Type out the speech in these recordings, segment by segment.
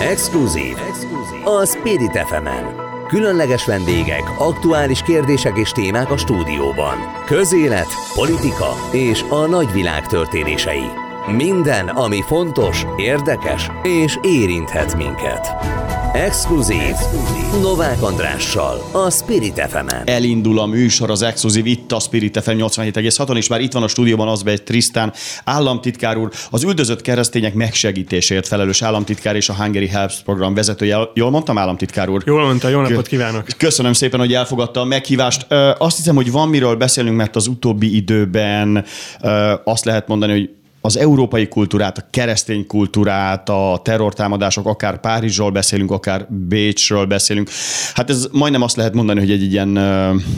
Exkluzív. A Spirit fm Különleges vendégek, aktuális kérdések és témák a stúdióban. Közélet, politika és a nagyvilág történései. Minden, ami fontos, érdekes és érinthet minket. Exkluzív. Novák Andrással, a Spirit fm -en. Elindul a műsor, az Exkluzív itt a Spirit FM 87,6-on, és már itt van a stúdióban az egy Trisztán államtitkár úr, az üldözött keresztények megsegítésért felelős államtitkár és a Hungary Helps program vezetője. Jól mondtam, államtitkár úr? Jól mondta, jó napot kívánok! Köszönöm szépen, hogy elfogadta a meghívást. Azt hiszem, hogy van miről beszélünk, mert az utóbbi időben azt lehet mondani, hogy az európai kultúrát, a keresztény kultúrát, a terrortámadások, akár Párizsról beszélünk, akár Bécsről beszélünk. Hát ez majdnem azt lehet mondani, hogy egy ilyen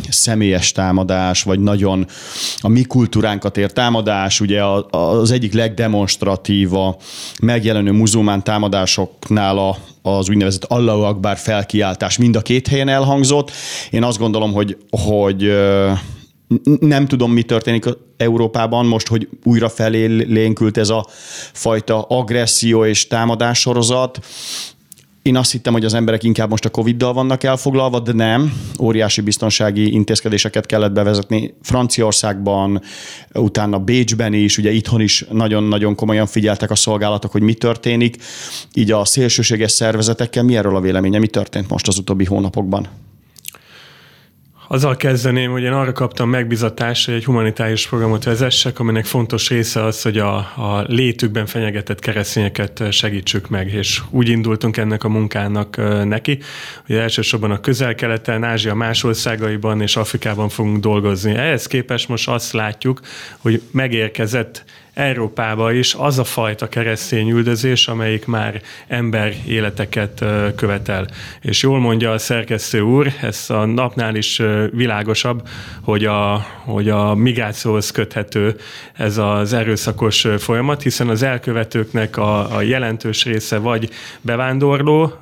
személyes támadás, vagy nagyon a mi kultúránkat ér támadás. Ugye az egyik legdemonstratíva megjelenő muzulmán támadásoknál a, az úgynevezett Allahu Akbar felkiáltás mind a két helyen elhangzott. Én azt gondolom, hogy, hogy nem tudom, mi történik Európában most, hogy újra felé lénkült ez a fajta agresszió és támadás sorozat. Én azt hittem, hogy az emberek inkább most a Covid-dal vannak elfoglalva, de nem. Óriási biztonsági intézkedéseket kellett bevezetni Franciaországban, utána Bécsben is, ugye itthon is nagyon-nagyon komolyan figyeltek a szolgálatok, hogy mi történik. Így a szélsőséges szervezetekkel mi erről a véleménye, mi történt most az utóbbi hónapokban? Azzal kezdeném, hogy én arra kaptam megbizatást, hogy egy humanitárius programot vezessek, aminek fontos része az, hogy a, a létükben fenyegetett keresztényeket segítsük meg, és úgy indultunk ennek a munkának neki, hogy elsősorban a közel-keleten, Ázsia más országaiban és Afrikában fogunk dolgozni. Ehhez képest most azt látjuk, hogy megérkezett Európába is az a fajta keresztény üldözés, amelyik már ember életeket követel. És jól mondja a szerkesztő úr, ez a napnál is világosabb, hogy a, hogy a migrációhoz köthető ez az erőszakos folyamat, hiszen az elkövetőknek a, a jelentős része vagy bevándorló,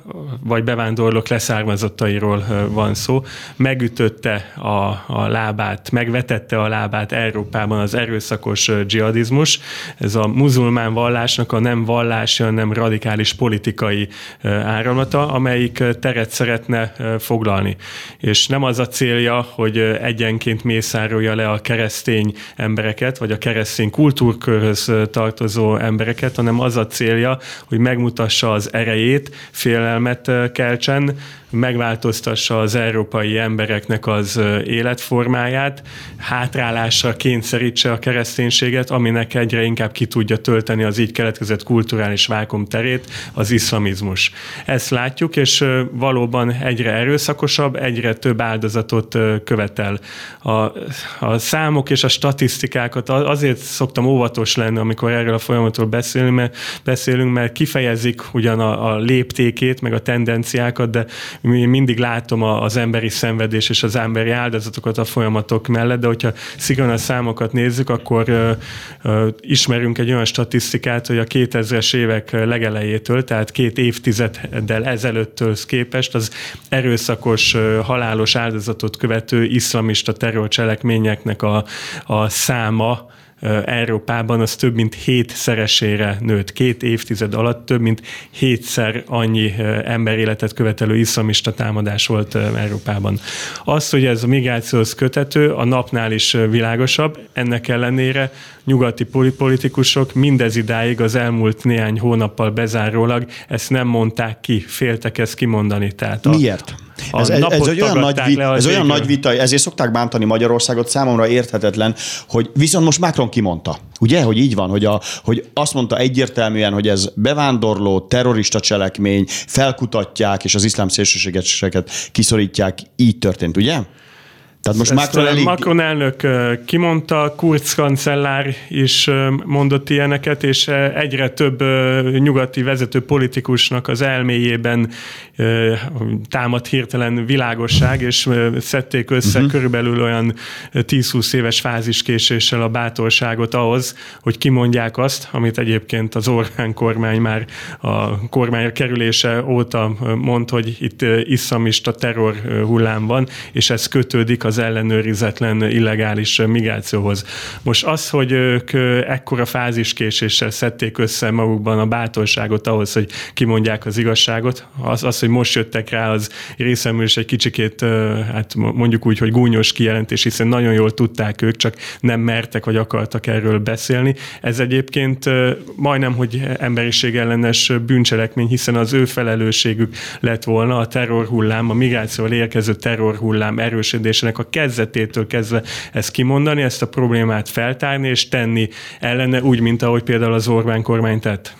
vagy bevándorlók leszármazottairól van szó. Megütötte a, a lábát, megvetette a lábát Európában az erőszakos dzsihadizmus, ez a muzulmán vallásnak a nem vallási, hanem radikális politikai áramlata, amelyik teret szeretne foglalni. És nem az a célja, hogy egyenként mészárolja le a keresztény embereket, vagy a keresztény kultúrkörhöz tartozó embereket, hanem az a célja, hogy megmutassa az erejét, félelmet keltsen, megváltoztassa az európai embereknek az életformáját, hátrálásra kényszerítse a kereszténységet, aminek egyre inkább ki tudja tölteni az így keletkezett kulturális vákum terét, az iszlamizmus. Ezt látjuk, és valóban egyre erőszakosabb, egyre több áldozatot követel. A, a számok és a statisztikákat azért szoktam óvatos lenni, amikor erről a folyamatról beszélünk, mert, beszélünk, mert kifejezik ugyan a, a léptékét, meg a tendenciákat, de mindig látom az emberi szenvedés és az emberi áldozatokat a folyamatok mellett, de hogyha szigorúan a számokat nézzük, akkor ö, ö, ismerünk egy olyan statisztikát, hogy a 2000-es évek legelejétől, tehát két évtizeddel ezelőttől képest az erőszakos, halálos áldozatot követő iszlamista terrorcselekményeknek a, a száma Európában az több mint hétszeresére nőtt. Két évtized alatt több mint hétszer annyi emberéletet követelő iszlamista támadás volt Európában. Az, hogy ez a migrációhoz kötető, a napnál is világosabb, ennek ellenére nyugati politikusok mindez idáig az elmúlt néhány hónappal bezárólag ezt nem mondták ki, féltek ezt kimondani. Tehát a, Miért? Ez, ez, ez, egy olyan, nagy, vi, ez olyan nagy vita, ezért szokták bántani Magyarországot, számomra érthetetlen, hogy viszont most Macron kimondta. Ugye, hogy így van, hogy, a, hogy azt mondta egyértelműen, hogy ez bevándorló, terrorista cselekmény, felkutatják, és az iszlám szélsőségeseket kiszorítják. Így történt, ugye? Tehát most Macron, elég... Macron elnök kimondta, Kurz kancellár is mondott ilyeneket, és egyre több nyugati vezető politikusnak az elméjében támad hirtelen világosság, és szedték össze uh-huh. körülbelül olyan 10-20 éves fáziskéséssel a bátorságot ahhoz, hogy kimondják azt, amit egyébként az Orbán kormány már a kormányra kerülése óta mond, hogy itt iszlamista terror hullám van, és ez kötődik az az ellenőrizetlen illegális migrációhoz. Most az, hogy ők ekkora fáziskéséssel szedték össze magukban a bátorságot ahhoz, hogy kimondják az igazságot, az, az hogy most jöttek rá, az részemről is egy kicsikét, hát mondjuk úgy, hogy gúnyos kijelentés, hiszen nagyon jól tudták ők, csak nem mertek vagy akartak erről beszélni. Ez egyébként majdnem, hogy emberiség ellenes bűncselekmény, hiszen az ő felelősségük lett volna a terrorhullám, a migrációval érkező terrorhullám erősödésének a kezdetétől kezdve ezt kimondani, ezt a problémát feltárni és tenni ellene, úgy, mint ahogy például az Orbán kormány tett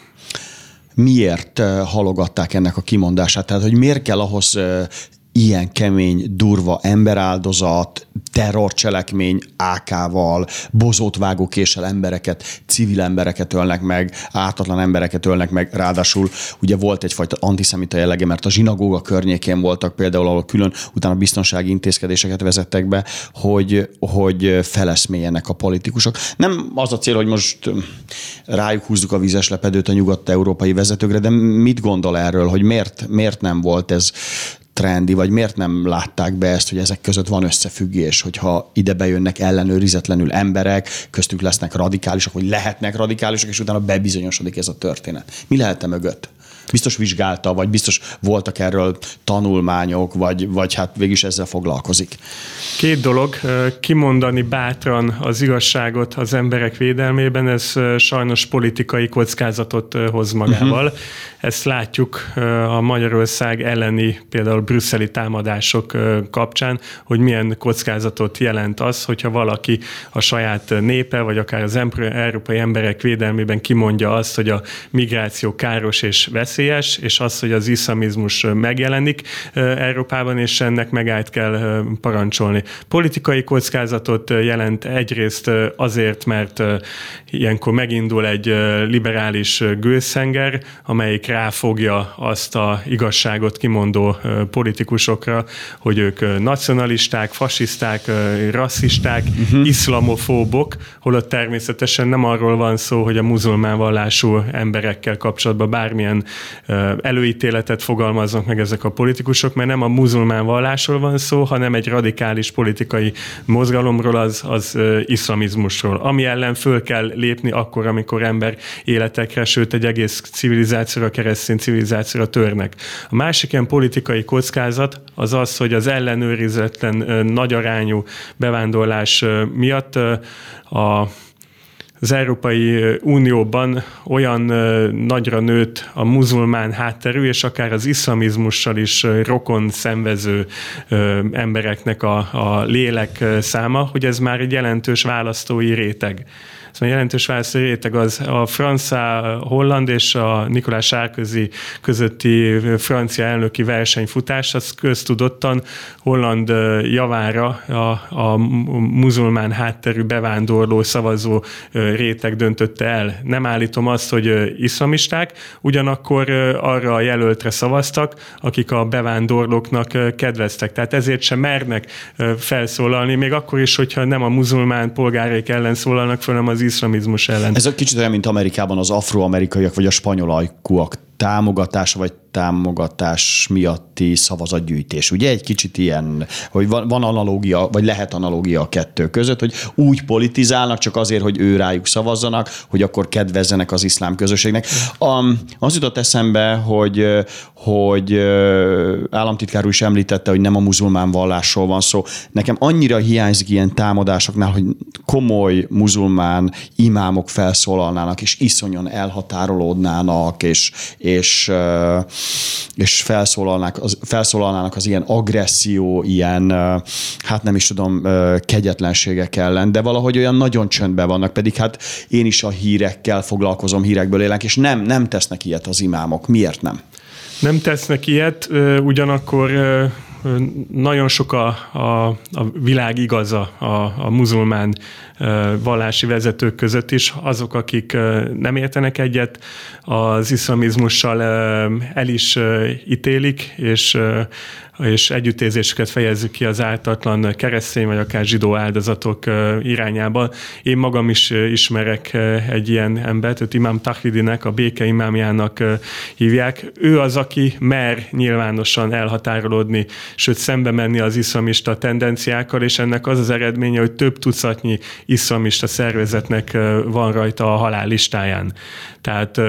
miért halogatták ennek a kimondását? Tehát, hogy miért kell ahhoz ilyen kemény, durva emberáldozat, terrorcselekmény AK-val, bozót vágókéssel embereket, civil embereket ölnek meg, ártatlan embereket ölnek meg, ráadásul ugye volt egyfajta antiszemita jellege, mert a zsinagóga környékén voltak például, ahol külön utána biztonsági intézkedéseket vezettek be, hogy, hogy feleszmélyenek a politikusok. Nem az a cél, hogy most rájuk húzzuk a vizes lepedőt a nyugat-európai vezetőkre, de mit gondol erről, hogy miért, miért nem volt ez trendi, vagy miért nem látták be ezt, hogy ezek között van összefüggés, hogyha ide bejönnek ellenőrizetlenül emberek, köztük lesznek radikálisok, vagy lehetnek radikálisok, és utána bebizonyosodik ez a történet. Mi lehet -e mögött? Biztos vizsgálta, vagy biztos voltak erről tanulmányok, vagy, vagy hát végig ezzel foglalkozik. Két dolog. Kimondani bátran az igazságot az emberek védelmében, ez sajnos politikai kockázatot hoz magával. Uh-huh. Ezt látjuk a Magyarország elleni például brüsszeli támadások kapcsán, hogy milyen kockázatot jelent az, hogyha valaki a saját népe, vagy akár az európai emberek védelmében kimondja azt, hogy a migráció káros és veszélyes, és az, hogy az iszlamizmus megjelenik Európában, és ennek megállt kell parancsolni. Politikai kockázatot jelent egyrészt azért, mert ilyenkor megindul egy liberális gőzszenger, amelyik ráfogja azt a igazságot kimondó politikusokra, hogy ők nacionalisták, fasiszták, rasszisták, uh-huh. iszlamofóbok, holott természetesen nem arról van szó, hogy a muzulmán vallású emberekkel kapcsolatban bármilyen előítéletet fogalmaznak meg ezek a politikusok, mert nem a muzulmán vallásról van szó, hanem egy radikális politikai mozgalomról, az, az iszlamizmusról, ami ellen föl kell lépni akkor, amikor ember életekre, sőt egy egész civilizációra, keresztény civilizációra törnek. A másik ilyen politikai kockázat az az, hogy az ellenőrizetlen nagyarányú bevándorlás miatt a az Európai Unióban olyan nagyra nőtt a muzulmán hátterű, és akár az iszlamizmussal is rokon szenvező embereknek a, a lélek száma, hogy ez már egy jelentős választói réteg. Szóval jelentős választói réteg az a francia, holland és a Nikolás Sárközi közötti francia elnöki versenyfutás, az köztudottan Holland javára a, a muzulmán hátterű bevándorló szavazó réteg döntötte el. Nem állítom azt, hogy iszlamisták, ugyanakkor arra a jelöltre szavaztak, akik a bevándorlóknak kedveztek. Tehát ezért sem mernek felszólalni, még akkor is, hogyha nem a muzulmán polgáraik ellen szólalnak hanem az iszlamizmus ellen. Ez a kicsit olyan, mint Amerikában az afroamerikaiak vagy a spanyol ajkúak támogatása vagy támogatás miatti szavazatgyűjtés. Ugye egy kicsit ilyen, hogy van, van analógia, vagy lehet analógia a kettő között, hogy úgy politizálnak csak azért, hogy ő rájuk szavazzanak, hogy akkor kedvezzenek az iszlám közösségnek. Um, az jutott eszembe, hogy, hogy államtitkár úr is említette, hogy nem a muzulmán vallásról van szó. Nekem annyira hiányzik ilyen támadásoknál, hogy komoly muzulmán imámok felszólalnának, és iszonyan elhatárolódnának, és, és, és felszólalnának, az, felszólalnának az ilyen agresszió, ilyen, hát nem is tudom, kegyetlenségek ellen, de valahogy olyan nagyon csöndben vannak, pedig hát én is a hírekkel foglalkozom, hírekből élek, és nem, nem tesznek ilyet az imámok. Miért nem? Nem tesznek ilyet, ugyanakkor nagyon sok a, a, a világ igaza a, a muzulmán vallási vezetők között is, azok, akik nem értenek egyet, az iszlamizmussal el is ítélik, és és együttérzéseket fejezzük ki az ártatlan keresztény vagy akár zsidó áldozatok irányába. Én magam is ismerek egy ilyen embert, őt Imám Tahridinek, a béke imámjának hívják. Ő az, aki mer nyilvánosan elhatárolódni, sőt szembe menni az iszlamista tendenciákkal, és ennek az az eredménye, hogy több tucatnyi iszlamista szervezetnek van rajta a halál listáján. Tehát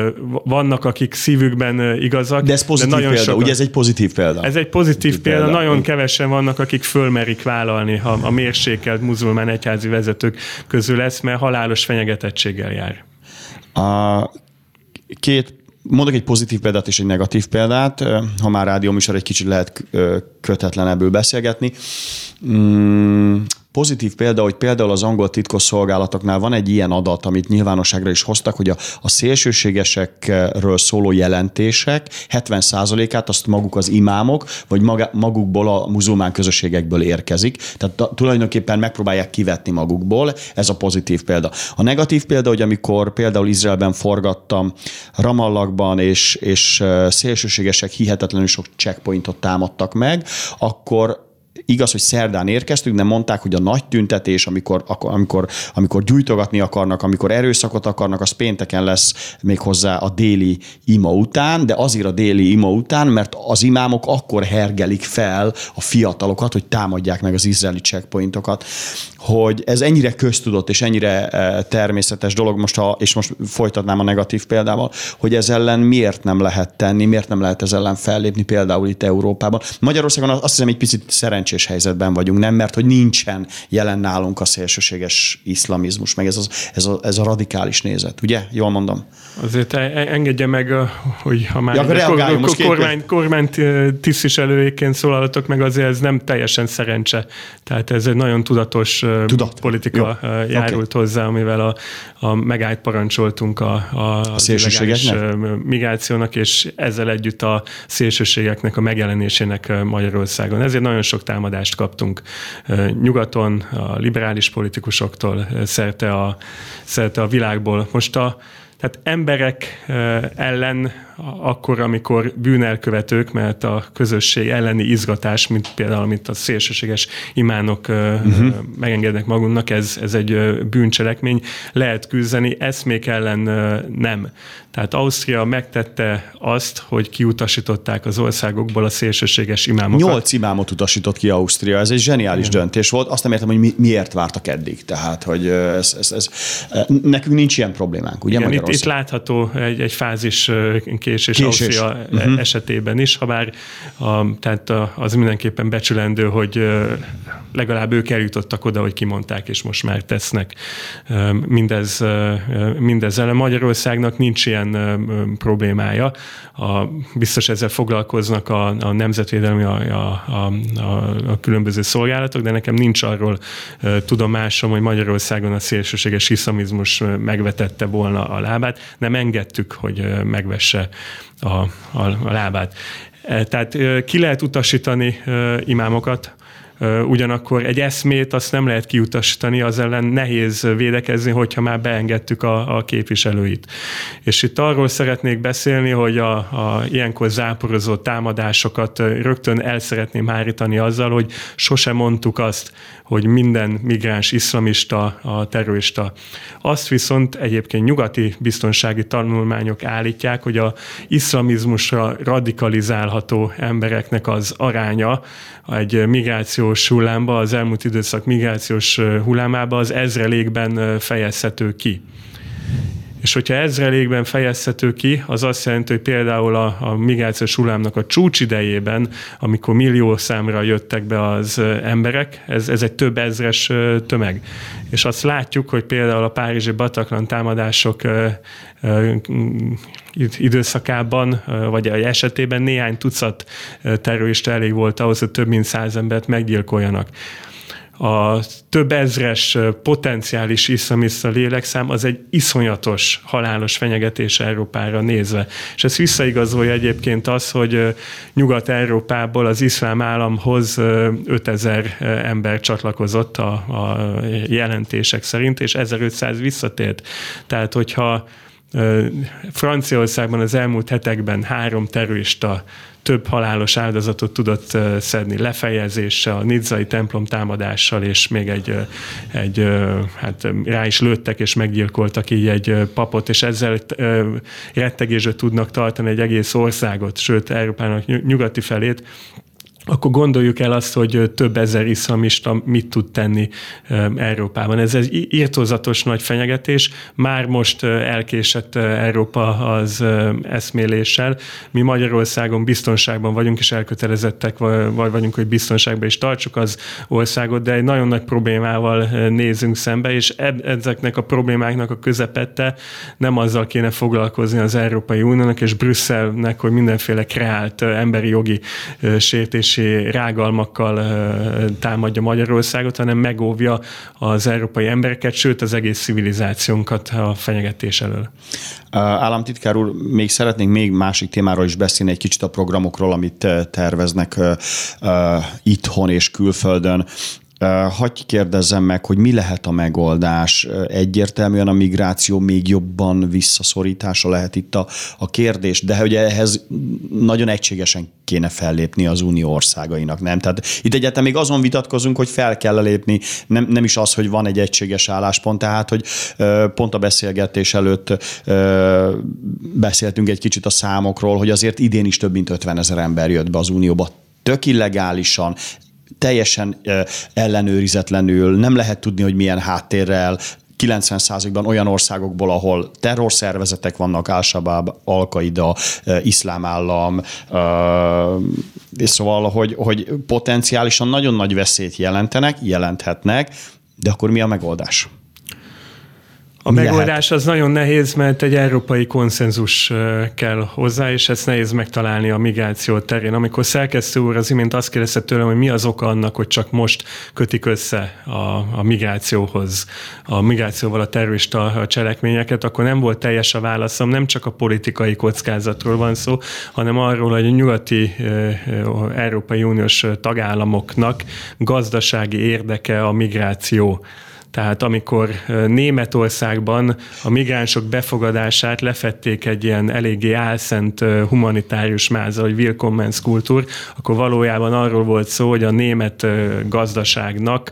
vannak, akik szívükben igazak. De ez pozitív de nagyon példa, sokan... ugye ez egy pozitív példa. Ez egy pozitív, pozitív példa, példa, nagyon kevesen vannak, akik fölmerik vállalni a, a mérsékelt muzulmán egyházi vezetők közül ezt, mert halálos fenyegetettséggel jár. A két Mondok egy pozitív példát és egy negatív példát, ha már rádióműsor egy kicsit lehet kötetlenebbül beszélgetni. Pozitív példa, hogy például az angol titkosszolgálatoknál van egy ilyen adat, amit nyilvánosságra is hoztak, hogy a, a szélsőségesekről szóló jelentések 70%-át azt maguk az imámok, vagy maga, magukból a muzulmán közösségekből érkezik. Tehát tulajdonképpen megpróbálják kivetni magukból. Ez a pozitív példa. A negatív példa, hogy amikor például Izraelben forgattam Ramallakban, és, és szélsőségesek hihetetlenül sok checkpointot támadtak meg, akkor Igaz, hogy szerdán érkeztünk, de mondták, hogy a nagy tüntetés, amikor, amikor, amikor gyújtogatni akarnak, amikor erőszakot akarnak, az pénteken lesz még hozzá a déli ima után, de azért a déli ima után, mert az imámok akkor hergelik fel a fiatalokat, hogy támadják meg az izraeli checkpointokat hogy ez ennyire köztudott és ennyire eh, természetes dolog, most ha, és most folytatnám a negatív példával, hogy ez ellen miért nem lehet tenni, miért nem lehet ez ellen fellépni például itt Európában. Magyarországon azt hiszem egy picit szerencsés helyzetben vagyunk, nem, mert hogy nincsen jelen nálunk a szélsőséges iszlamizmus, meg ez, az, ez, a, ez a radikális nézet, ugye? Jól mondom. Azért e- e- engedje meg, hogy ha már ja, kor, kormány, kormány tisztviselőjéként szólalatok meg, azért ez nem teljesen szerencse. Tehát ez egy nagyon tudatos Tudat. politika Jó. járult okay. hozzá, amivel a, a megállt parancsoltunk a, a, a migrációnak, és ezzel együtt a szélsőségeknek a megjelenésének Magyarországon. Ezért nagyon sok támadást kaptunk nyugaton, a liberális politikusoktól, szerte a, szerte a világból. Most a tehát emberek ellen akkor, amikor bűnelkövetők, mert a közösség elleni izgatás, mint például, amit a szélsőséges imánok uh-huh. megengednek magunknak, ez, ez egy bűncselekmény, lehet küzdeni, eszmék ellen nem. Tehát Ausztria megtette azt, hogy kiutasították az országokból a szélsőséges imámokat. Nyolc imámot utasított ki Ausztria, ez egy zseniális Igen. döntés volt. Azt nem értem, hogy mi, miért vártak eddig. Tehát, hogy ez, ez, ez, nekünk nincs ilyen problémánk, ugye Igen, itt, itt látható egy, egy fázis késés, késés. Ausztria uh-huh. esetében is, ha bár a, tehát az mindenképpen becsülendő, hogy legalább ők eljutottak oda, hogy kimondták, és most már tesznek mindez, mindezzel. Magyarországnak nincs ilyen problémája. A, biztos ezzel foglalkoznak a, a nemzetvédelmi, a, a, a, a különböző szolgálatok, de nekem nincs arról tudomásom, hogy Magyarországon a szélsőséges iszlamizmus megvetette volna a lábát. Nem engedtük, hogy megvesse a, a, lábát. E, tehát ki lehet utasítani imámokat, ugyanakkor egy eszmét azt nem lehet kiutasítani, az ellen nehéz védekezni, hogyha már beengedtük a, a képviselőit. És itt arról szeretnék beszélni, hogy a, a ilyenkor záporozó támadásokat rögtön el szeretném hárítani azzal, hogy sose mondtuk azt, hogy minden migráns iszlamista a terrorista. Azt viszont egyébként nyugati biztonsági tanulmányok állítják, hogy a iszlamizmusra radikalizálható embereknek az aránya egy migrációs hullámba, az elmúlt időszak migrációs hullámába az ezrelékben fejezhető ki. És hogyha ezrelékben fejezhető ki, az azt jelenti, hogy például a, a migrációs hullámnak a csúcs idejében, amikor millió számra jöttek be az emberek, ez, ez egy több ezres tömeg. És azt látjuk, hogy például a párizsi Bataclan támadások időszakában, vagy esetében néhány tucat terrorista elég volt ahhoz, hogy több mint száz embert meggyilkoljanak a több ezres potenciális iszlamista lélekszám az egy iszonyatos halálos fenyegetés Európára nézve. És ez visszaigazolja egyébként az, hogy Nyugat-Európából az iszlám államhoz 5000 ember csatlakozott a, a jelentések szerint, és 1500 visszatért. Tehát, hogyha Franciaországban az elmúlt hetekben három terrorista több halálos áldozatot tudott szedni lefejezéssel, a nizzai templom támadással, és még egy, egy hát rá is lőttek és meggyilkoltak így egy papot, és ezzel rettegésre tudnak tartani egy egész országot, sőt Európának nyugati felét, akkor gondoljuk el azt, hogy több ezer iszlamista mit tud tenni Európában. Ez egy írtózatos nagy fenyegetés. Már most elkésett Európa az eszméléssel. Mi Magyarországon biztonságban vagyunk, és elkötelezettek vagy vagyunk, hogy biztonságban is tartsuk az országot, de egy nagyon nagy problémával nézünk szembe, és ezeknek a problémáknak a közepette nem azzal kéne foglalkozni az Európai Uniónak és Brüsszelnek, hogy mindenféle kreált emberi jogi sértés óriási rágalmakkal támadja Magyarországot, hanem megóvja az európai embereket, sőt az egész civilizációnkat a fenyegetés elől. Államtitkár úr, még szeretnénk még másik témáról is beszélni, egy kicsit a programokról, amit terveznek itthon és külföldön. Hagy kérdezzem meg, hogy mi lehet a megoldás? Egyértelműen a migráció még jobban visszaszorítása lehet itt a, a kérdés, de hogy ehhez nagyon egységesen kéne fellépni az unió országainak, nem? Tehát itt egyáltalán még azon vitatkozunk, hogy fel kell lépni, nem, nem is az, hogy van egy egységes álláspont, tehát, hogy pont a beszélgetés előtt beszéltünk egy kicsit a számokról, hogy azért idén is több mint 50 ezer ember jött be az unióba tök illegálisan, teljesen ellenőrizetlenül, nem lehet tudni, hogy milyen háttérrel, 90%-ban olyan országokból, ahol terrorszervezetek vannak, Al-Shabaab, Al-Qaida, Iszlám állam, és szóval, hogy, hogy potenciálisan nagyon nagy veszélyt jelentenek, jelenthetnek, de akkor mi a megoldás? A megoldás az nagyon nehéz, mert egy európai konszenzus kell hozzá, és ezt nehéz megtalálni a migráció terén. Amikor szerkesztő úr az imént azt kérdezte tőlem, hogy mi az oka annak, hogy csak most kötik össze a, a migrációhoz, a migrációval a terrorista a cselekményeket, akkor nem volt teljes a válaszom, nem csak a politikai kockázatról van szó, hanem arról, hogy a nyugati Európai Uniós tagállamoknak gazdasági érdeke a migráció tehát amikor Németországban a migránsok befogadását lefették egy ilyen eléggé álszent humanitárius máza, hogy Willkommenskultúr, akkor valójában arról volt szó, hogy a német gazdaságnak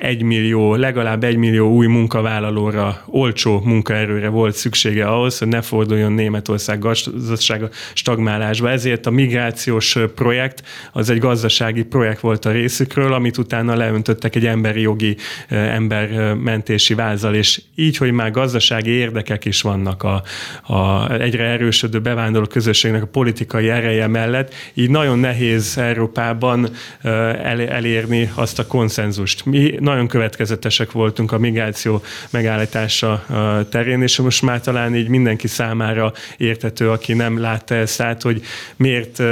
egy millió, legalább egy millió új munkavállalóra, olcsó munkaerőre volt szüksége ahhoz, hogy ne forduljon Németország gazdasága stagmálásba. Ezért a migrációs projekt az egy gazdasági projekt volt a részükről, amit utána leöntöttek egy emberi jogi embermentési vázal, és így, hogy már gazdasági érdekek is vannak a, a egyre erősödő bevándorló közösségnek a politikai ereje mellett, így nagyon nehéz Európában elérni azt a konszenzust. Mi nagyon következetesek voltunk a migráció megállítása terén, és most már talán így mindenki számára értető, aki nem látta ezt át, hogy miért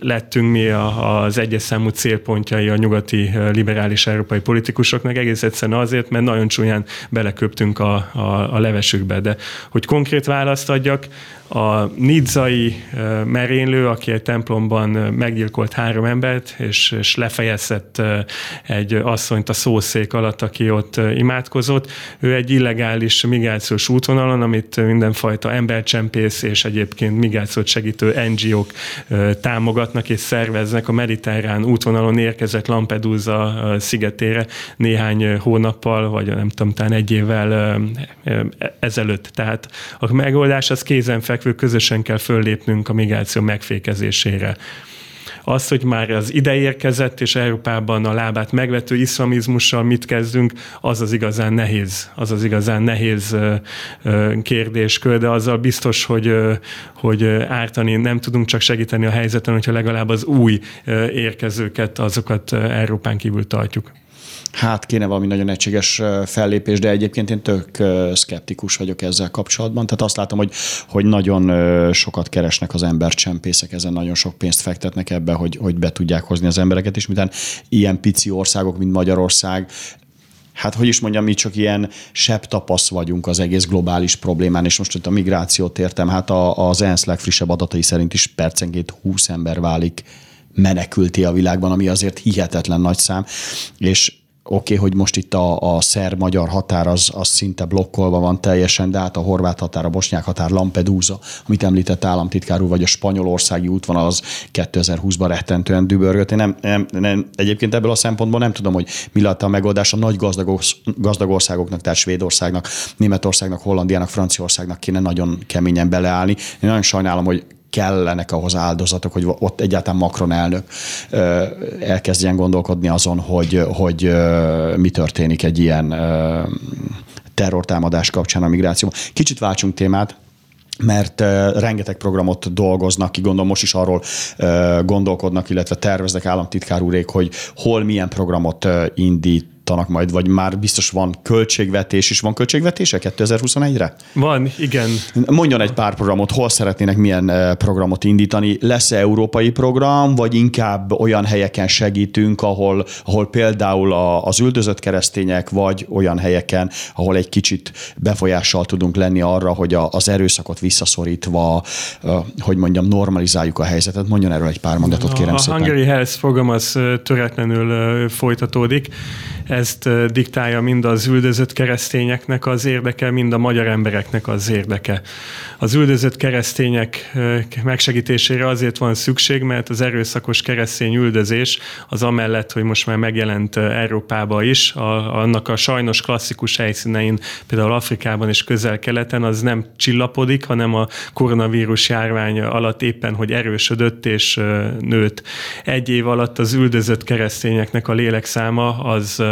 lettünk mi az egyes számú célpontjai a nyugati liberális európai politikusoknak, egész egyszerűen azért, mert nagyon csúnyán beleköptünk a, a, a levesükbe. De hogy konkrét választ adjak, a nidzai merénylő, aki egy templomban meggyilkolt három embert, és, és lefejezett egy asszonyt a szószék alatt, aki ott imádkozott. Ő egy illegális migrációs útvonalon, amit mindenfajta embercsempész és egyébként migrációt segítő NGO-k támogatnak és szerveznek. A mediterrán útvonalon érkezett Lampedusa szigetére néhány hónappal, vagy nem tudom, talán egy évvel ezelőtt. Tehát a megoldás az kézenfekvő cselekvő, közösen kell föllépnünk a migráció megfékezésére. Az, hogy már az ide érkezett, és Európában a lábát megvető iszlamizmussal mit kezdünk, az az igazán nehéz, az az igazán nehéz kérdéskör, de azzal biztos, hogy, hogy ártani nem tudunk csak segíteni a helyzeten, hogyha legalább az új érkezőket, azokat Európán kívül tartjuk hát kéne valami nagyon egységes fellépés, de egyébként én tök szkeptikus vagyok ezzel kapcsolatban. Tehát azt látom, hogy, hogy nagyon sokat keresnek az embercsempészek, ezen nagyon sok pénzt fektetnek ebbe, hogy, hogy be tudják hozni az embereket, és miután ilyen pici országok, mint Magyarország, hát hogy is mondjam, mi csak ilyen sebb tapasz vagyunk az egész globális problémán, és most itt a migrációt értem, hát a, az ENSZ legfrissebb adatai szerint is percenként 20 ember válik menekülté a világban, ami azért hihetetlen nagy szám, és okay, hogy most itt a, a szerb-magyar határ az, az szinte blokkolva van teljesen, de hát a horvát határ, a bosnyák határ, Lampedusa, amit említett államtitkár úr, vagy a spanyolországi útvonal az 2020-ban rettentően dübörgött. Én nem, nem, nem, egyébként ebből a szempontból nem tudom, hogy mi lett a megoldás a nagy gazdag, gazdag országoknak, tehát Svédországnak, Németországnak, Hollandiának, Franciaországnak kéne nagyon keményen beleállni. Én nagyon sajnálom, hogy kellenek ahhoz áldozatok, hogy ott egyáltalán Macron elnök elkezdjen gondolkodni azon, hogy, hogy mi történik egy ilyen terrortámadás kapcsán a migrációban. Kicsit váltsunk témát, mert rengeteg programot dolgoznak ki, gondolom most is arról gondolkodnak, illetve terveznek államtitkár úrék, hogy hol milyen programot indít indítanak majd, vagy már biztos van költségvetés is. Van költségvetése 2021-re? Van, igen. Mondjon egy pár programot, hol szeretnének milyen eh, programot indítani. Lesz-e európai program, vagy inkább olyan helyeken segítünk, ahol, ahol például az üldözött keresztények, vagy olyan helyeken, ahol egy kicsit befolyással tudunk lenni arra, hogy az erőszakot visszaszorítva, eh, hogy mondjam, normalizáljuk a helyzetet. Mondjon erről egy pár mondatot, kérem a szépen. A Hungary Health program az eh, töretlenül folytatódik ezt diktálja mind az üldözött keresztényeknek az érdeke, mind a magyar embereknek az érdeke. Az üldözött keresztények megsegítésére azért van szükség, mert az erőszakos keresztény üldözés az amellett, hogy most már megjelent Európába is, a, annak a sajnos klasszikus helyszínein, például Afrikában és közel-keleten, az nem csillapodik, hanem a koronavírus járvány alatt éppen, hogy erősödött és nőtt. Egy év alatt az üldözött keresztényeknek a lélekszáma az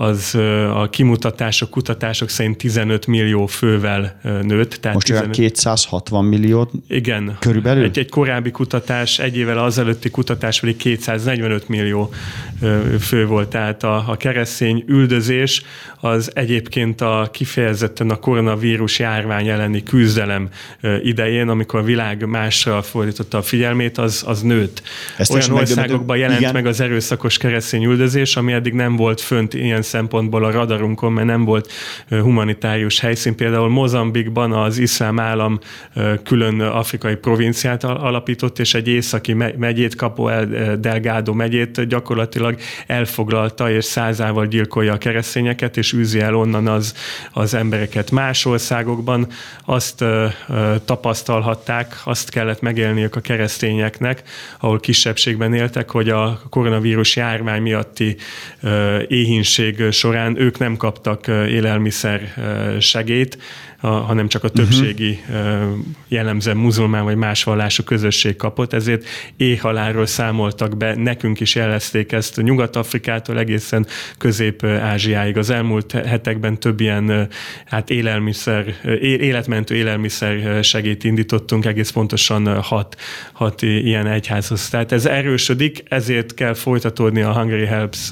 az a kimutatások, kutatások szerint 15 millió fővel nőtt. Tehát Most 15... 260 millió Igen. Körülbelül? Egy, egy korábbi kutatás, egy évvel azelőtti kutatás pedig 245 millió fő volt. Tehát a, a keresztény üldözés az egyébként a kifejezetten a koronavírus járvány elleni küzdelem idején, amikor a világ másra fordította a figyelmét, az, az nőtt. Ezt Olyan országokban jelent igen. meg az erőszakos keresztény üldözés, ami eddig nem volt fönt ilyen szempontból a radarunkon, mert nem volt humanitárius helyszín. Például Mozambikban az iszlám állam külön afrikai provinciát alapított, és egy északi megyét, Capo El Delgado megyét gyakorlatilag elfoglalta, és százával gyilkolja a keresztényeket, és űzi el onnan az, az embereket. Más országokban azt tapasztalhatták, azt kellett megélniük a keresztényeknek, ahol kisebbségben éltek, hogy a koronavírus járvány miatti éhínség során ők nem kaptak élelmiszer segét, hanem csak a többségi uh-huh. jellemzően muzulmán vagy más vallású közösség kapott, ezért éhhaláról számoltak be, nekünk is jelezték ezt Nyugat-Afrikától egészen Közép-Ázsiáig. Az elmúlt hetekben több ilyen hát élelmiszer, életmentő élelmiszer segét indítottunk, egész pontosan hat, hat ilyen egyházhoz. Tehát ez erősödik, ezért kell folytatódni a Hungary Helps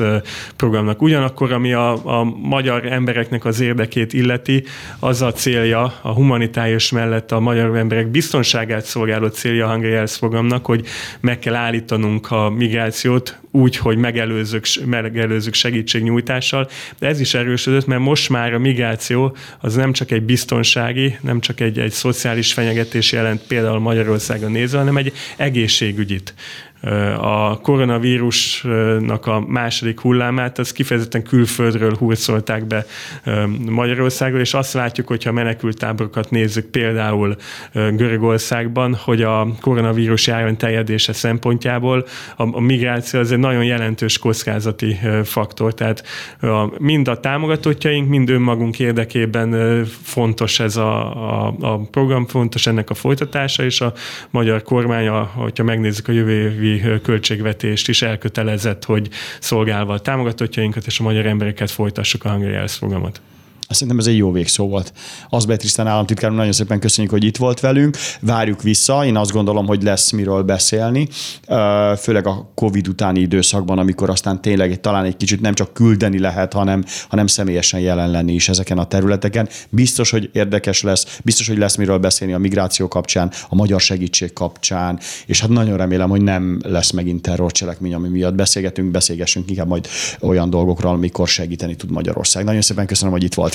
programnak. Ugyanakkor, ami a, a magyar embereknek az érdekét illeti, az a cél, célja, a humanitárius mellett a magyar emberek biztonságát szolgáló célja a Hungary Health programnak, hogy meg kell állítanunk a migrációt úgy, hogy megelőzzük, megelőzzük segítségnyújtással, de ez is erősödött, mert most már a migráció az nem csak egy biztonsági, nem csak egy, egy szociális fenyegetés jelent például Magyarországon nézve, hanem egy egészségügyit a koronavírusnak a második hullámát, az kifejezetten külföldről hurcolták be Magyarországra, és azt látjuk, hogyha menekültáborokat nézzük például Görögországban, hogy a koronavírus járvány terjedése szempontjából a, a migráció az egy nagyon jelentős kockázati faktor, tehát mind a támogatottjaink, mind önmagunk érdekében fontos ez a, a, a program, fontos ennek a folytatása, és a magyar kormány, hogyha megnézzük a jövő évi költségvetést is elkötelezett, hogy szolgálva a támogatottjainkat és a magyar embereket folytassuk a Hungary Health programot. Szerintem ez egy jó végszó volt. Azbet Trisztán államtitkár, nagyon szépen köszönjük, hogy itt volt velünk. Várjuk vissza, én azt gondolom, hogy lesz miről beszélni, főleg a Covid utáni időszakban, amikor aztán tényleg talán egy kicsit nem csak küldeni lehet, hanem, hanem személyesen jelen lenni is ezeken a területeken. Biztos, hogy érdekes lesz, biztos, hogy lesz miről beszélni a migráció kapcsán, a magyar segítség kapcsán, és hát nagyon remélem, hogy nem lesz megint terrorcselekmény, ami miatt beszélgetünk, beszélgessünk inkább majd olyan dolgokról, amikor segíteni tud Magyarország. Nagyon szépen köszönöm, hogy itt volt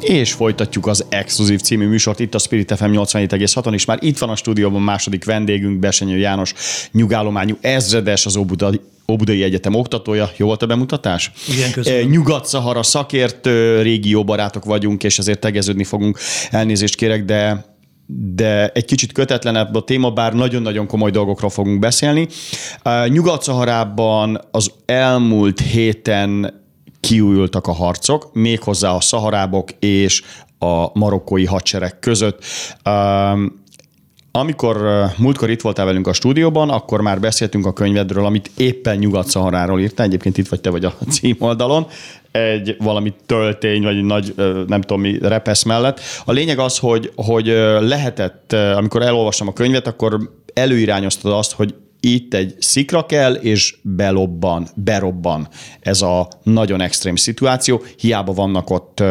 És folytatjuk az Exkluzív című műsort itt a Spirit FM 87,6-on, és már itt van a stúdióban második vendégünk, Besenyő János, nyugállományú ezredes, az Óbudai Óbudai Egyetem oktatója. Jó volt a bemutatás? Igen, köszönöm. Nyugat-Szahara szakértő, régió barátok vagyunk, és ezért tegeződni fogunk. Elnézést kérek, de de egy kicsit kötetlenebb a téma, bár nagyon-nagyon komoly dolgokról fogunk beszélni. Nyugat-Szaharában az elmúlt héten kiújultak a harcok, méghozzá a szaharábok és a marokkói hadsereg között. Amikor múltkor itt voltál velünk a stúdióban, akkor már beszéltünk a könyvedről, amit éppen Nyugat-Szaharáról írtál, egyébként itt vagy te vagy a címoldalon, egy valami töltény, vagy egy nagy, nem tudom mi, repesz mellett. A lényeg az, hogy, hogy lehetett, amikor elolvastam a könyvet, akkor előirányoztad azt, hogy itt egy szikra kell, és belobban, berobban ez a nagyon extrém szituáció. Hiába vannak ott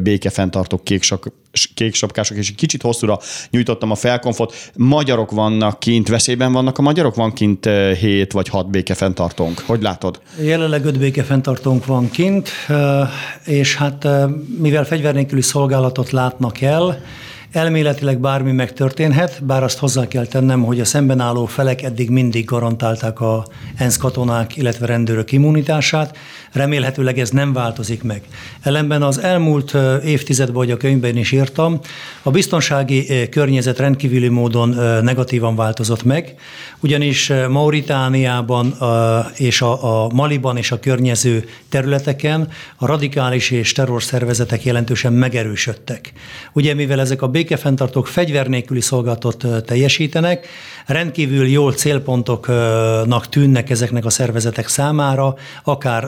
békefenntartók, kéksap, kéksapkások, és egy kicsit hosszúra nyújtottam a felkonfot. Magyarok vannak kint, veszélyben vannak a magyarok? Van kint hét vagy hat békefenntartónk. Hogy látod? Jelenleg öt békefenntartónk van kint, és hát mivel fegyver nélküli szolgálatot látnak el, Elméletileg bármi megtörténhet, bár azt hozzá kell tennem, hogy a szemben álló felek eddig mindig garantálták a ENSZ katonák, illetve rendőrök immunitását. Remélhetőleg ez nem változik meg. Ellenben az elmúlt évtizedben, hogy a könyvben is írtam, a biztonsági környezet rendkívüli módon negatívan változott meg, ugyanis Mauritániában és a Maliban és a környező területeken a radikális és terrorszervezetek jelentősen megerősödtek. Ugye mivel ezek a békefenntartók fegyver nélküli szolgálatot teljesítenek, rendkívül jól célpontoknak tűnnek ezeknek a szervezetek számára, akár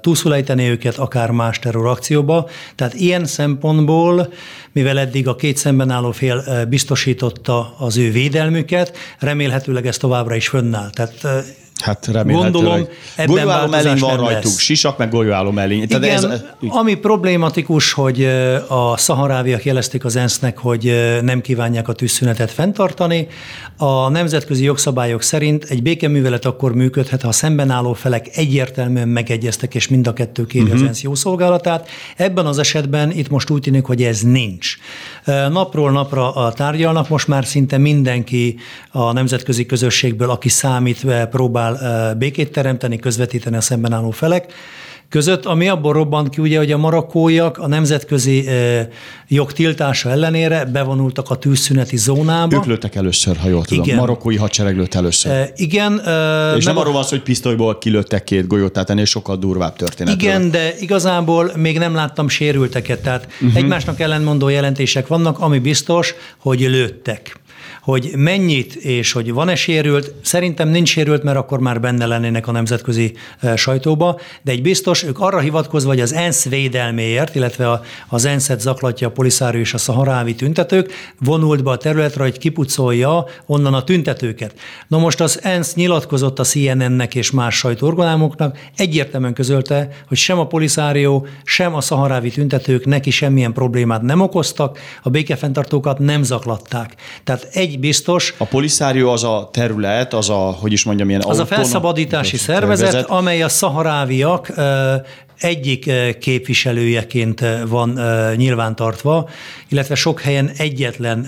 túlszulejteni őket, akár más terrorakcióba. Tehát ilyen szempontból, mivel eddig a két szemben álló fél biztosította az ő védelmüket, remélhetőleg ez továbbra is fönnáll. Tehát Hát remélhetőleg. Gondolom, ebben golyóálló mellény van rajtuk, lesz. sisak meg golyóálló mellény. Igen, ez, ami problématikus, hogy a szaharáviak jelezték az ENSZ-nek, hogy nem kívánják a tűzszünetet fenntartani. A nemzetközi jogszabályok szerint egy békeművelet akkor működhet, ha a szemben álló felek egyértelműen megegyeztek, és mind a kettő kéri uh-huh. az mhm. ENSZ jószolgálatát. Ebben az esetben itt most úgy tűnik, hogy ez nincs. Napról napra tárgyalnak, most már szinte mindenki a nemzetközi közösségből, aki számít, próbál próbál békét teremteni, közvetíteni a szemben álló felek között, ami abból robbant ki, ugye, hogy a marokkóiak a nemzetközi jog tiltása ellenére bevonultak a tűzszüneti zónába. Ők lőttek először, ha jól tudom. Igen. Marokkói hadsereg lőtt először. E, igen. E, És nem, nem arról van szó, hogy pisztolyból kilőttek két golyót, tehát ennél sokkal durvább történet. Igen, de igazából még nem láttam sérülteket, tehát uh-huh. egymásnak ellentmondó jelentések vannak, ami biztos, hogy lőttek hogy mennyit és hogy van-e sérült, szerintem nincs sérült, mert akkor már benne lennének a nemzetközi e, sajtóba, de egy biztos, ők arra hivatkozva, hogy az ENSZ védelméért, illetve az ENSZ-et zaklatja a poliszárió és a szaharávi tüntetők, vonult be a területre, hogy kipucolja onnan a tüntetőket. Na most az ENSZ nyilatkozott a CNN-nek és más sajtóorganámoknak, egyértelműen közölte, hogy sem a poliszárió, sem a szaharávi tüntetők neki semmilyen problémát nem okoztak, a békefenntartókat nem zaklatták. Tehát egy biztos. A poliszárió az a terület, az a, hogy is mondjam, ilyen Az a felszabadítási szervezet, szervezet, amely a szaharáviak egyik képviselőjeként van nyilvántartva, illetve sok helyen egyetlen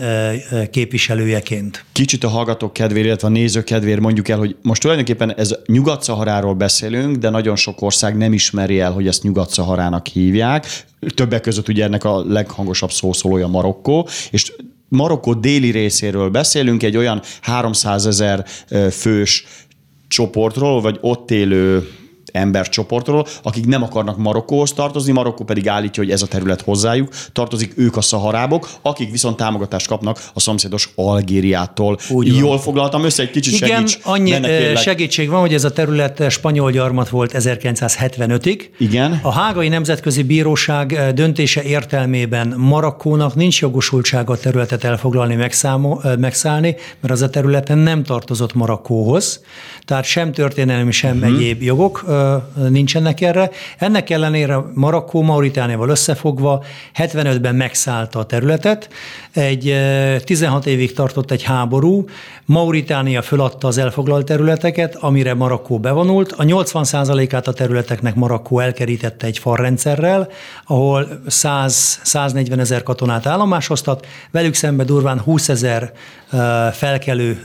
képviselőjeként. Kicsit a hallgatók kedvéért, illetve a nézők kedvéért mondjuk el, hogy most tulajdonképpen ez Nyugat-Szaharáról beszélünk, de nagyon sok ország nem ismeri el, hogy ezt Nyugat-Szaharának hívják. Többek között ugye ennek a leghangosabb szószólója Marokkó, és Marokkó déli részéről beszélünk, egy olyan 300 ezer fős csoportról, vagy ott élő embercsoportról, akik nem akarnak Marokkóhoz tartozni, Marokkó pedig állítja, hogy ez a terület hozzájuk tartozik, ők a szaharábok, akik viszont támogatást kapnak a szomszédos Algériától. Úgy Jól foglaltam össze, egy kicsit Igen, segíts. annyi benne, segítség van, hogy ez a terület spanyol gyarmat volt 1975-ig. Igen. A Hágai Nemzetközi Bíróság döntése értelmében Marokkónak nincs jogosultsága a területet elfoglalni, megszámo, megszállni, mert az a területen nem tartozott Marokkóhoz, tehát sem történelmi, sem uh-huh. egyéb jogok nincsenek erre. Ennek ellenére Marokkó Mauritániával összefogva 75-ben megszállta a területet. Egy 16 évig tartott egy háború, Mauritánia föladta az elfoglalt területeket, amire Marokkó bevonult. A 80%-át a területeknek Marokkó elkerítette egy falrendszerrel, ahol 100, 140 ezer katonát állomásoztat, velük szemben durván 20 ezer felkelő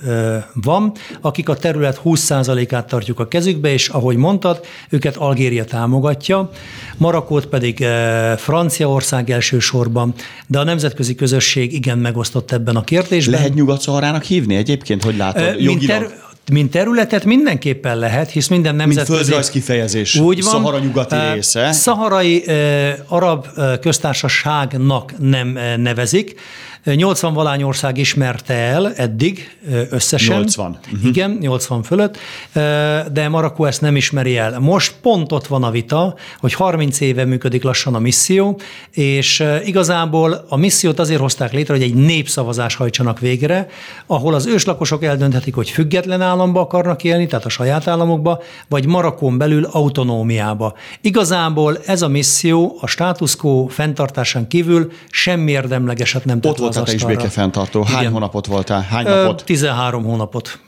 van, akik a terület 20%-át tartjuk a kezükbe, és ahogy mondtad, őket Algéria támogatja, Marokkót pedig Franciaország elsősorban, de a nemzetközi közösség igen megosztott ebben a kérdésben. Lehet nyugat hívni egyébként, hogy látod, mint, ter- mint területet mindenképpen lehet, hisz minden nemzetközi... Mint földrajz kifejezés. Úgy van. Szahara nyugati része. Szaharai arab köztársaságnak nem nevezik, 80 valány ország ismerte el eddig összesen. 80. Uh-huh. Mhm. Igen, 80 fölött, de Marokkó ezt nem ismeri el. Most pont ott van a vita, hogy 30 éve működik lassan a misszió, és igazából a missziót azért hozták létre, hogy egy népszavazás hajtsanak végre, ahol az őslakosok eldönthetik, hogy független államba akarnak élni, tehát a saját államokba, vagy Marokkón belül autonómiába. Igazából ez a misszió a status quo fenntartásán kívül semmi érdemlegeset nem tett Ott voltál te is békefenntartó. Hány Igen. hónapot voltál? Hány napot? 13 hónapot.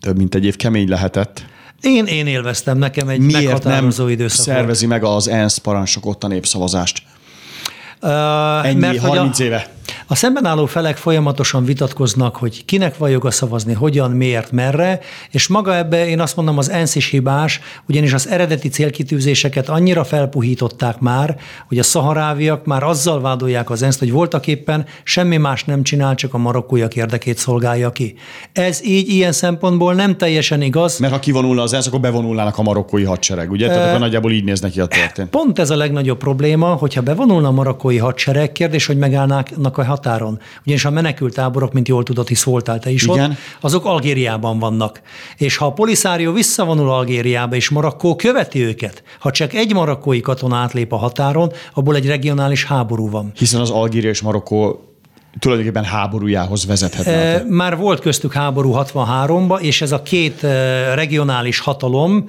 Több mint egy év kemény lehetett. Én, én élveztem, nekem egy Miért meghatározó nem időszak szervezi volt. meg az ENSZ parancsok ott a népszavazást? Uh, Ennyi, mert 30 a, éve. A szemben álló felek folyamatosan vitatkoznak, hogy kinek van joga szavazni, hogyan, miért, merre, és maga ebbe én azt mondom, az ENSZ is hibás, ugyanis az eredeti célkitűzéseket annyira felpuhították már, hogy a szaharáviak már azzal vádolják az ENSZ-t, hogy voltak éppen semmi más nem csinál, csak a marokkóiak érdekét szolgálja ki. Ez így ilyen szempontból nem teljesen igaz. Mert ha kivonulna az ENSZ, akkor bevonulnának a marokkói hadsereg, ugye? Tehát akkor nagyjából így néz neki a történet. Pont ez a legnagyobb probléma, hogyha bevonulna a marokkói hadsereg, kérdés, hogy megállnak a határon. Ugyanis a menekültáborok, mint jól tudod, hisz voltál te is Igen. ott, azok Algériában vannak. És ha a Poliszárió visszavonul Algériába, és Marokkó követi őket, ha csak egy marokkói katona átlép a határon, abból egy regionális háború van. Hiszen az Algéria és Marokkó tulajdonképpen háborújához vezethet. Már volt köztük háború 63-ban, és ez a két regionális hatalom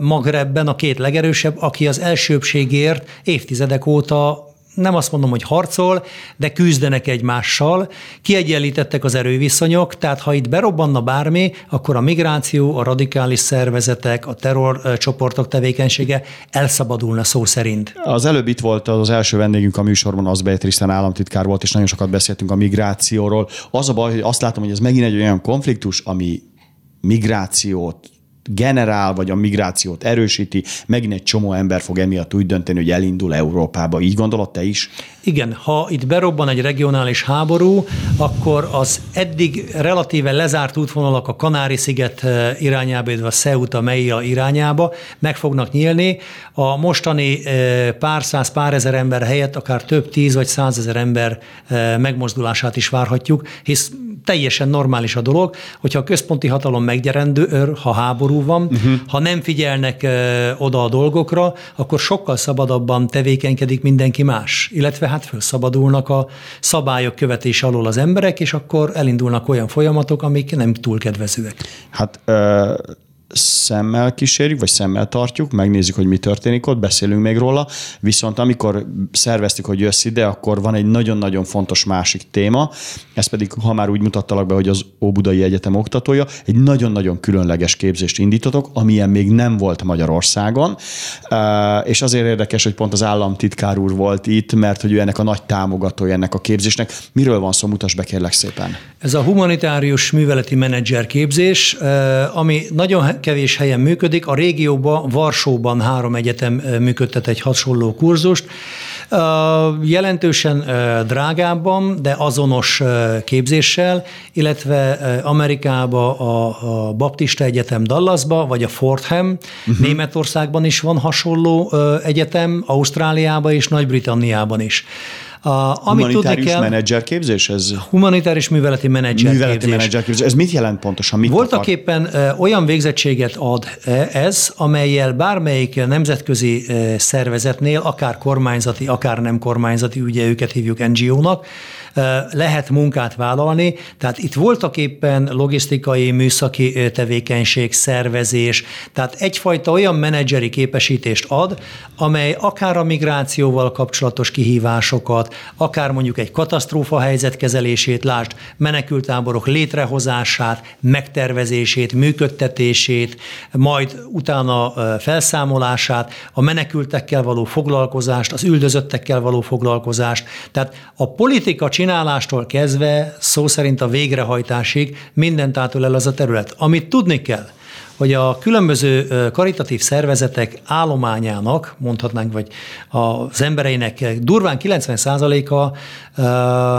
Magrebben a két legerősebb, aki az elsőbségért évtizedek óta nem azt mondom, hogy harcol, de küzdenek egymással, kiegyenlítettek az erőviszonyok, tehát ha itt berobbanna bármi, akkor a migráció, a radikális szervezetek, a terrorcsoportok tevékenysége elszabadulna szó szerint. Az előbb itt volt az első vendégünk a műsorban, az Beatrice államtitkár volt, és nagyon sokat beszéltünk a migrációról. Az a baj, hogy azt látom, hogy ez megint egy olyan konfliktus, ami migrációt generál, vagy a migrációt erősíti, megint egy csomó ember fog emiatt úgy dönteni, hogy elindul Európába. Így gondolod te is? Igen, ha itt berobban egy regionális háború, akkor az eddig relatíve lezárt útvonalak a Kanári-sziget eh, irányába, illetve a Ceuta, Meia irányába meg fognak nyílni. A mostani eh, pár száz, pár ezer ember helyett akár több tíz vagy százezer ember eh, megmozdulását is várhatjuk, hisz teljesen normális a dolog, hogyha a központi hatalom meggyerendő, ha háború van, uh-huh. ha nem figyelnek oda a dolgokra, akkor sokkal szabadabban tevékenykedik mindenki más, illetve hát felszabadulnak a szabályok követés alól az emberek, és akkor elindulnak olyan folyamatok, amik nem túl kedvezőek. Hát ö- szemmel kísérjük, vagy szemmel tartjuk, megnézzük, hogy mi történik ott, beszélünk még róla, viszont amikor szerveztük, hogy jössz ide, akkor van egy nagyon-nagyon fontos másik téma, ez pedig, ha már úgy mutattalak be, hogy az Óbudai Egyetem oktatója, egy nagyon-nagyon különleges képzést indítotok, amilyen még nem volt Magyarországon, és azért érdekes, hogy pont az államtitkár úr volt itt, mert hogy ő ennek a nagy támogatója ennek a képzésnek. Miről van szó, mutas be kérlek szépen. Ez a humanitárius műveleti menedzser képzés, ami nagyon kevés helyen működik. A régióban, Varsóban három egyetem működtet egy hasonló kurzust. Jelentősen drágábban, de azonos képzéssel, illetve Amerikába a Baptista Egyetem Dallasba, vagy a Fordham, uh-huh. Németországban is van hasonló egyetem, Ausztráliában és Nagy-Britanniában is. A, amit humanitárius kell, menedzserképzés? Ez... Humanitárius műveleti menedzserképzés. Műveleti menedzserképzés. Ez mit jelent pontosan? Mit Voltak akar? éppen olyan végzettséget ad ez, amelyel bármelyik nemzetközi szervezetnél, akár kormányzati, akár nem kormányzati, ugye őket hívjuk NGO-nak, lehet munkát vállalni. Tehát itt voltak éppen logisztikai, műszaki tevékenység, szervezés, tehát egyfajta olyan menedzseri képesítést ad, amely akár a migrációval kapcsolatos kihívásokat, akár mondjuk egy katasztrófa helyzet kezelését, lásd, menekültáborok létrehozását, megtervezését, működtetését, majd utána felszámolását, a menekültekkel való foglalkozást, az üldözöttekkel való foglalkozást. Tehát a politika csinálástól kezdve szó szerint a végrehajtásig mindent átölel az a terület. Amit tudni kell, hogy a különböző karitatív szervezetek állományának, mondhatnánk, vagy az embereinek durván 90%-a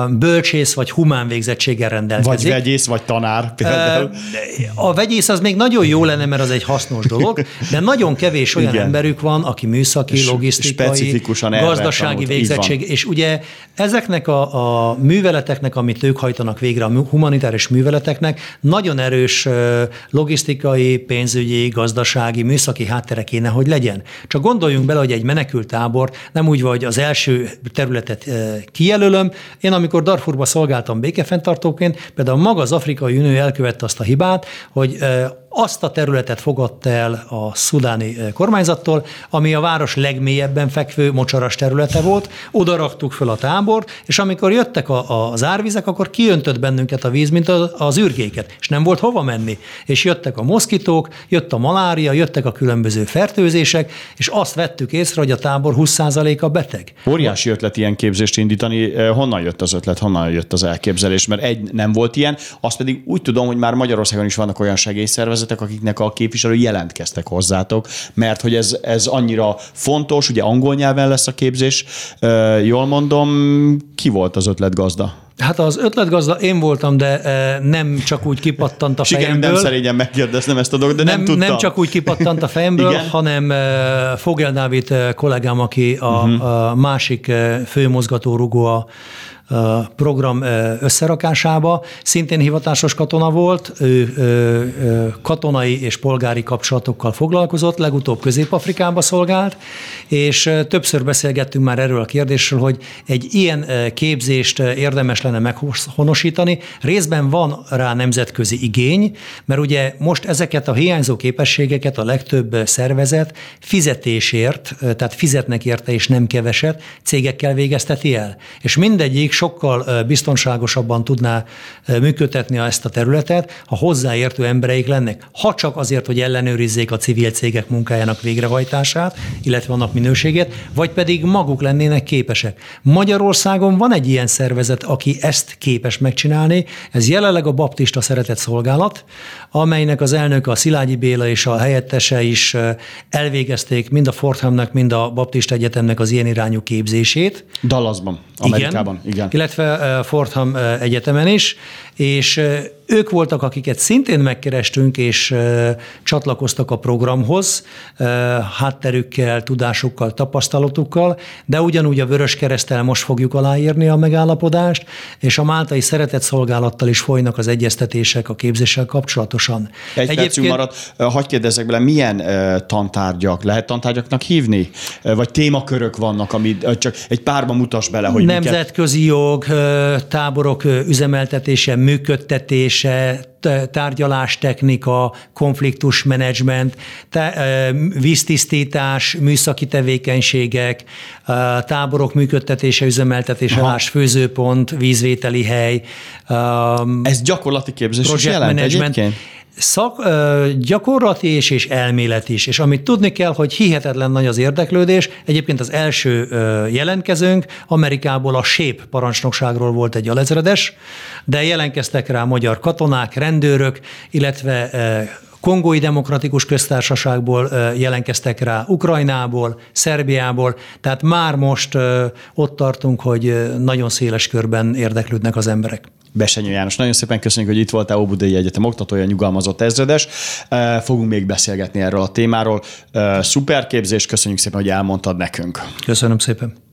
bölcsész vagy humán végzettséggel rendelkezik. Vagy vegyész, vagy tanár például. A vegyész az még nagyon jó lenne, mert az egy hasznos dolog, de nagyon kevés olyan Igen. emberük van, aki műszaki, logisztikai, gazdasági végzettség, és ugye ezeknek a, a műveleteknek, amit ők hajtanak végre, a humanitárius műveleteknek, nagyon erős logisztikai, pénzügyi, gazdasági, műszaki háttere kéne, hogy legyen. Csak gondoljunk bele, hogy egy menekültábor nem úgy van, hogy az első területet kijelölöm. Én amikor Darfurba szolgáltam békefenntartóként, például maga az Afrikai Unió elkövette azt a hibát, hogy azt a területet fogadta el a szudáni kormányzattól, ami a város legmélyebben fekvő mocsaras területe volt, oda raktuk föl a tábort, és amikor jöttek a, az árvizek, akkor kiöntött bennünket a víz, mint az űrgéket, és nem volt hova menni. És jöttek a moszkitók, jött a malária, jöttek a különböző fertőzések, és azt vettük észre, hogy a tábor 20%-a beteg. Óriási ötlet ilyen képzést indítani. Honnan jött az ötlet, honnan jött az elképzelés? Mert egy nem volt ilyen, azt pedig úgy tudom, hogy már Magyarországon is vannak olyan segélyszervezetek, szervezetek, akiknek a képviselői jelentkeztek hozzátok, mert hogy ez, ez annyira fontos, ugye angol nyelven lesz a képzés, jól mondom, ki volt az ötletgazda? Hát az ötletgazda én voltam, de nem csak úgy kipattant a fejemből. Sikerült nem szerényen megkérdeznem ezt a dolgot, de nem, nem tudtam. Nem csak úgy kipattant a fejemből, hanem Fogel Dávid kollégám, aki a, uh-huh. a másik főmozgatórugó a program összerakásába. Szintén hivatásos katona volt, ő katonai és polgári kapcsolatokkal foglalkozott, legutóbb Közép-Afrikába szolgált, és többször beszélgettünk már erről a kérdésről, hogy egy ilyen képzést érdemes lenne meghonosítani. Részben van rá nemzetközi igény, mert ugye most ezeket a hiányzó képességeket a legtöbb szervezet fizetésért, tehát fizetnek érte és nem keveset, cégekkel végezteti el. És mindegyik sokkal biztonságosabban tudná működtetni ezt a területet, ha hozzáértő embereik lennek. Ha csak azért, hogy ellenőrizzék a civil cégek munkájának végrehajtását, illetve annak minőségét, vagy pedig maguk lennének képesek. Magyarországon van egy ilyen szervezet, aki ezt képes megcsinálni, ez jelenleg a Baptista Szeretett Szolgálat, amelynek az elnöke a Szilágyi Béla és a helyettese is elvégezték mind a Fordhamnak, mind a Baptista Egyetemnek az ilyen irányú képzését. Dallasban, Amerikában. Igen, igen. Illetve Fordham Egyetemen is, és ők voltak, akiket szintén megkerestünk, és csatlakoztak a programhoz, hátterükkel, tudásukkal, tapasztalatukkal, de ugyanúgy a Vörös Keresztel most fogjuk aláírni a megállapodást, és a Máltai Szeretett Szolgálattal is folynak az egyeztetések a képzéssel kapcsolatosan. Egy Egyébként... percünk maradt, hagyd kérdezzek bele, milyen tantárgyak, lehet tantárgyaknak hívni? Vagy témakörök vannak, amit csak egy párba mutas bele, hogy Nemzetközi miket... jog, táborok üzemeltetése, működtetése, tárgyalástechnika, konfliktusmenedzsment, víztisztítás, műszaki tevékenységek, táborok működtetése, üzemeltetése, más főzőpont, vízvételi hely. Ez gyakorlati képzés is jelent egyébként? Szak, gyakorlati és, és elmélet is. És amit tudni kell, hogy hihetetlen nagy az érdeklődés. Egyébként az első jelentkezőnk Amerikából a SÉP parancsnokságról volt egy alezredes, de jelentkeztek rá magyar katonák, rendőrök, illetve Kongói Demokratikus Köztársaságból jelentkeztek rá, Ukrajnából, Szerbiából, tehát már most ott tartunk, hogy nagyon széles körben érdeklődnek az emberek. Besenyő János, nagyon szépen köszönjük, hogy itt voltál Óbudai Egyetem oktatója, nyugalmazott ezredes. Fogunk még beszélgetni erről a témáról. Szuper képzés, köszönjük szépen, hogy elmondtad nekünk. Köszönöm szépen.